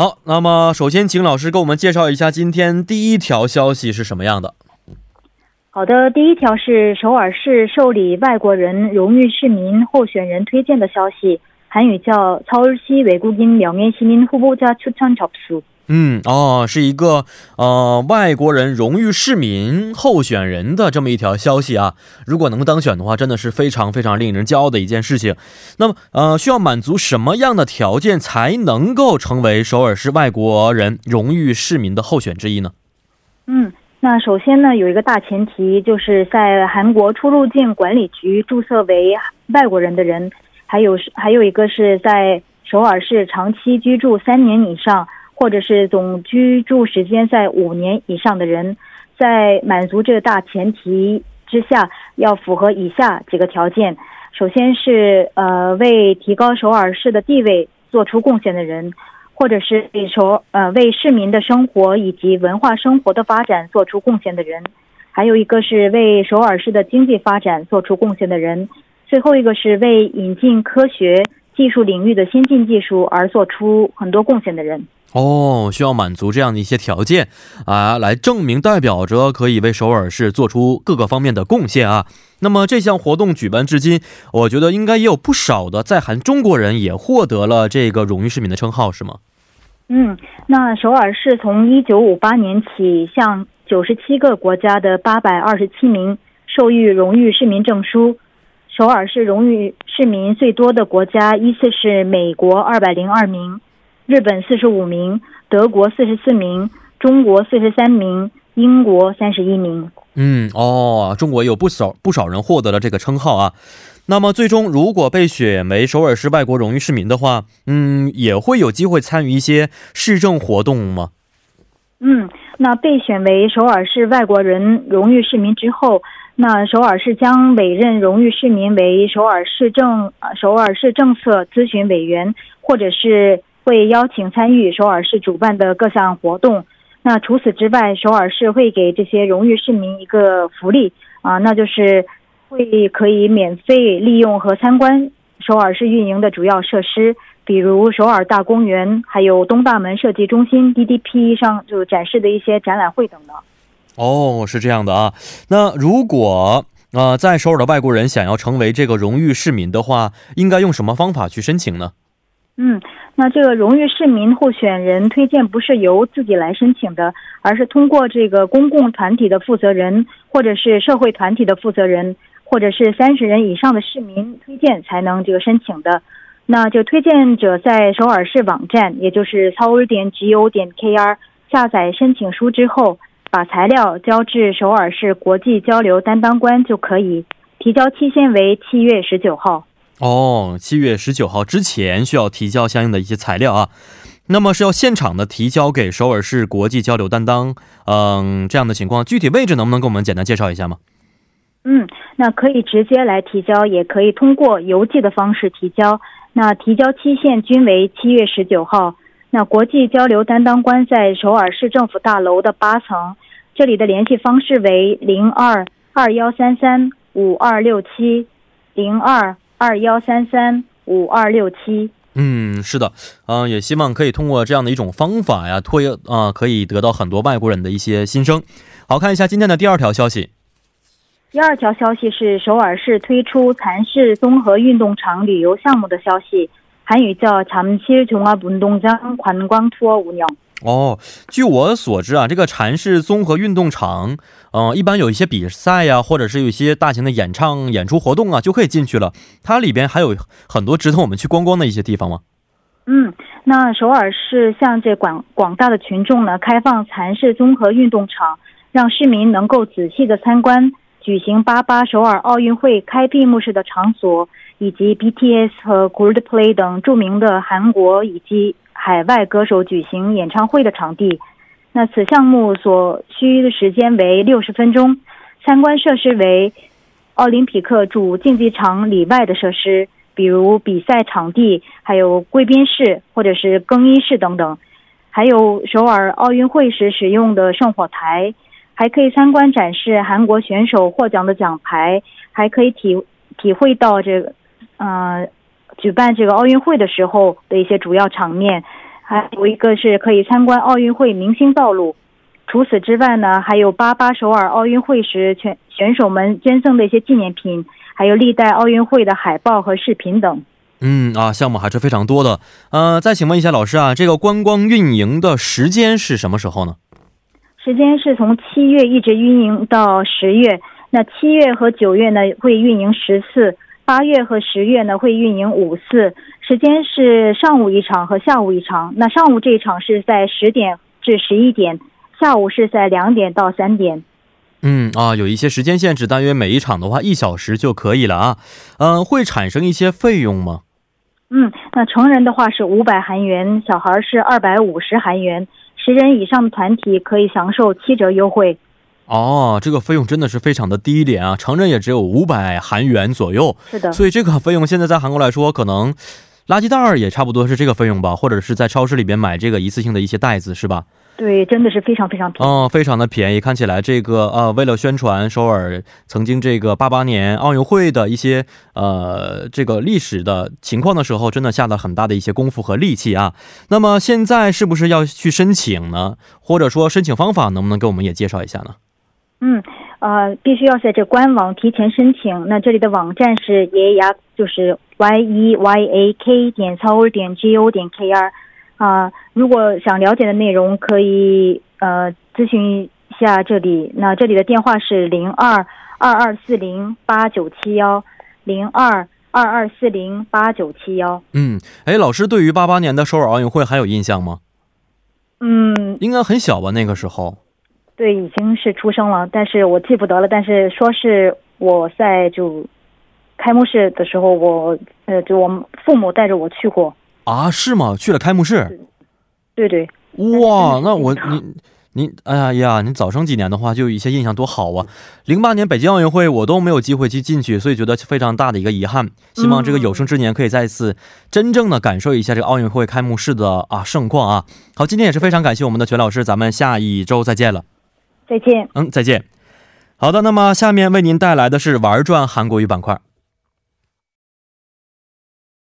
好，那么首先请老师给我们介绍一下今天第一条消息是什么样的。好的，第一条是首尔市受理外国人荣誉市民候选人推荐的消息。韩语叫서울시외국인명예시민후보자추천접 수。 嗯，哦，是一个呃外国人荣誉市民候选人的这么一条消息啊。如果能当选的话，真的是非常非常令人骄傲的一件事情。那么，呃，需要满足什么样的条件才能够成为首尔市外国人荣誉市民的候选之一呢？嗯，那首先呢，有一个大前提，就是在韩国出入境管理局注册为外国人的人。还有还有一个是在首尔市长期居住三年以上，或者是总居住时间在五年以上的人，在满足这个大前提之下，要符合以下几个条件：首先是呃为提高首尔市的地位做出贡献的人，或者是为首呃为市民的生活以及文化生活的发展做出贡献的人，还有一个是为首尔市的经济发展做出贡献的人。最后一个是为引进科学技术领域的先进技术而做出很多贡献的人哦，需要满足这样的一些条件啊，来证明代表着可以为首尔市做出各个方面的贡献啊。那么这项活动举办至今，我觉得应该也有不少的在韩中国人也获得了这个荣誉市民的称号，是吗？嗯，那首尔市从一九五八年起向九十七个国家的八百二十七名授予荣誉市民证书。首尔是荣誉市民最多的国家依次是美国二百零二名，日本四十五名，德国四十四名，中国四十三名，英国三十一名。嗯，哦，中国有不少不少人获得了这个称号啊。那么最终如果被选为首尔市外国荣誉市民的话，嗯，也会有机会参与一些市政活动吗？嗯，那被选为首尔市外国人荣誉市民之后。那首尔市将委任荣誉市民为首尔市政首尔市政策咨询委员，或者是会邀请参与首尔市主办的各项活动。那除此之外，首尔市会给这些荣誉市民一个福利啊，那就是会可以免费利用和参观首尔市运营的主要设施，比如首尔大公园，还有东大门设计中心 DDP 上就展示的一些展览会等等。哦，是这样的啊。那如果啊，在首尔的外国人想要成为这个荣誉市民的话，应该用什么方法去申请呢？嗯，那这个荣誉市民候选人推荐不是由自己来申请的，而是通过这个公共团体的负责人，或者是社会团体的负责人，或者是三十人以上的市民推荐才能这个申请的。那就推荐者在首尔市网站，也就是 seoul 点 go 点 kr 下载申请书之后。把材料交至首尔市国际交流担当官就可以，提交期限为七月十九号。哦，七月十九号之前需要提交相应的一些材料啊。那么是要现场的提交给首尔市国际交流担当，嗯，这样的情况，具体位置能不能给我们简单介绍一下吗？嗯，那可以直接来提交，也可以通过邮寄的方式提交。那提交期限均为七月十九号。那国际交流担当官在首尔市政府大楼的八层，这里的联系方式为零二二幺三三五二六七，零二二幺三三五二六七。嗯，是的，嗯，也希望可以通过这样的一种方法呀，推啊，可以得到很多外国人的一些心声。好看一下今天的第二条消息。第二条消息是首尔市推出蚕市综合运动场旅游项目的消息。韩语叫잠실종합운동장관광투어운영哦，据我所知啊，这个禅市综合运动场，嗯，一般有一些比赛呀，或者是有一些大型的演唱、演出活动啊，就可以进去了。它里边还有很多值得我们去观光的一些地方吗？嗯，那首尔市向这广广大的群众呢，开放蚕市综合运动场，让市民能够仔细的参观举行八八首尔奥运会开闭幕式的场所。 以及 BTS 和 Goldplay 等著名的韩国以及海外歌手举行演唱会的场地。那此项目所需的时间为六十分钟，参观设施为奥林匹克主竞技场里外的设施，比如比赛场地，还有贵宾室或者是更衣室等等，还有首尔奥运会时使用的圣火台，还可以参观展示韩国选手获奖的奖牌，还可以体体会到这个，呃，举办这个奥运会的时候的一些主要场面。还有一个是可以参观奥运会明星道路。除此之外呢，还有八八首尔奥运会时选选手们捐赠的一些纪念品，还有历代奥运会的海报和视频等。嗯啊，项目还是非常多的。呃，再请问一下老师啊，这个观光运营的时间是什么时候呢？时间是从七月一直运营到十月。那七月和九月呢会运营十次，八月和十月呢会运营五次。时间是上午一场和下午一场。那上午这一场是在十点至十一点，下午是在两点到三点。嗯啊，有一些时间限制，大约每一场的话一小时就可以了啊。嗯，会产生一些费用吗？嗯，那成人的话是五百韩元，小孩是二百五十韩元，十人以上的团体可以享受七折优惠。哦，这个费用真的是非常的低廉啊，成人也只有五百韩元左右。是的，所以这个费用现在在韩国来说可能。垃圾袋儿也差不多是这个费用吧，或者是在超市里边买这个一次性的一些袋子，是吧？对，真的是非常非常便宜。哦，非常的便宜。看起来这个呃，为了宣传首尔曾经这个八八年奥运会的一些呃这个历史的情况的时候，真的下了很大的一些功夫和力气啊。那么现在是不是要去申请呢？或者说申请方法能不能给我们也介绍一下呢？嗯，呃，必须要在这官网提前申请。那这里的网站是耶牙，就是 y e y a k 点 s o 点 g o 点 k r 啊。如果想了解的内容，可以呃咨询一下这里。那这里的电话是零二二二四零八九七幺零二二二四零八九七幺。嗯，哎，老师对于八八年的首尔奥运会还有印象吗？嗯，应该很小吧，那个时候。对，已经是出生了，但是我记不得了。但是说是我在就开幕式的时候，我呃，就我父母带着我去过啊？是吗？去了开幕式？对对。哇，那我你你哎呀呀，你早生几年的话，就有一些印象多好啊！零八年北京奥运会我都没有机会去进去，所以觉得非常大的一个遗憾。希望这个有生之年可以再次真正的感受一下这个奥运会开幕式的啊盛况啊！好，今天也是非常感谢我们的全老师，咱们下一周再见了。再见。嗯，再见。好的，那么下面为您带来的是玩转韩国语板块。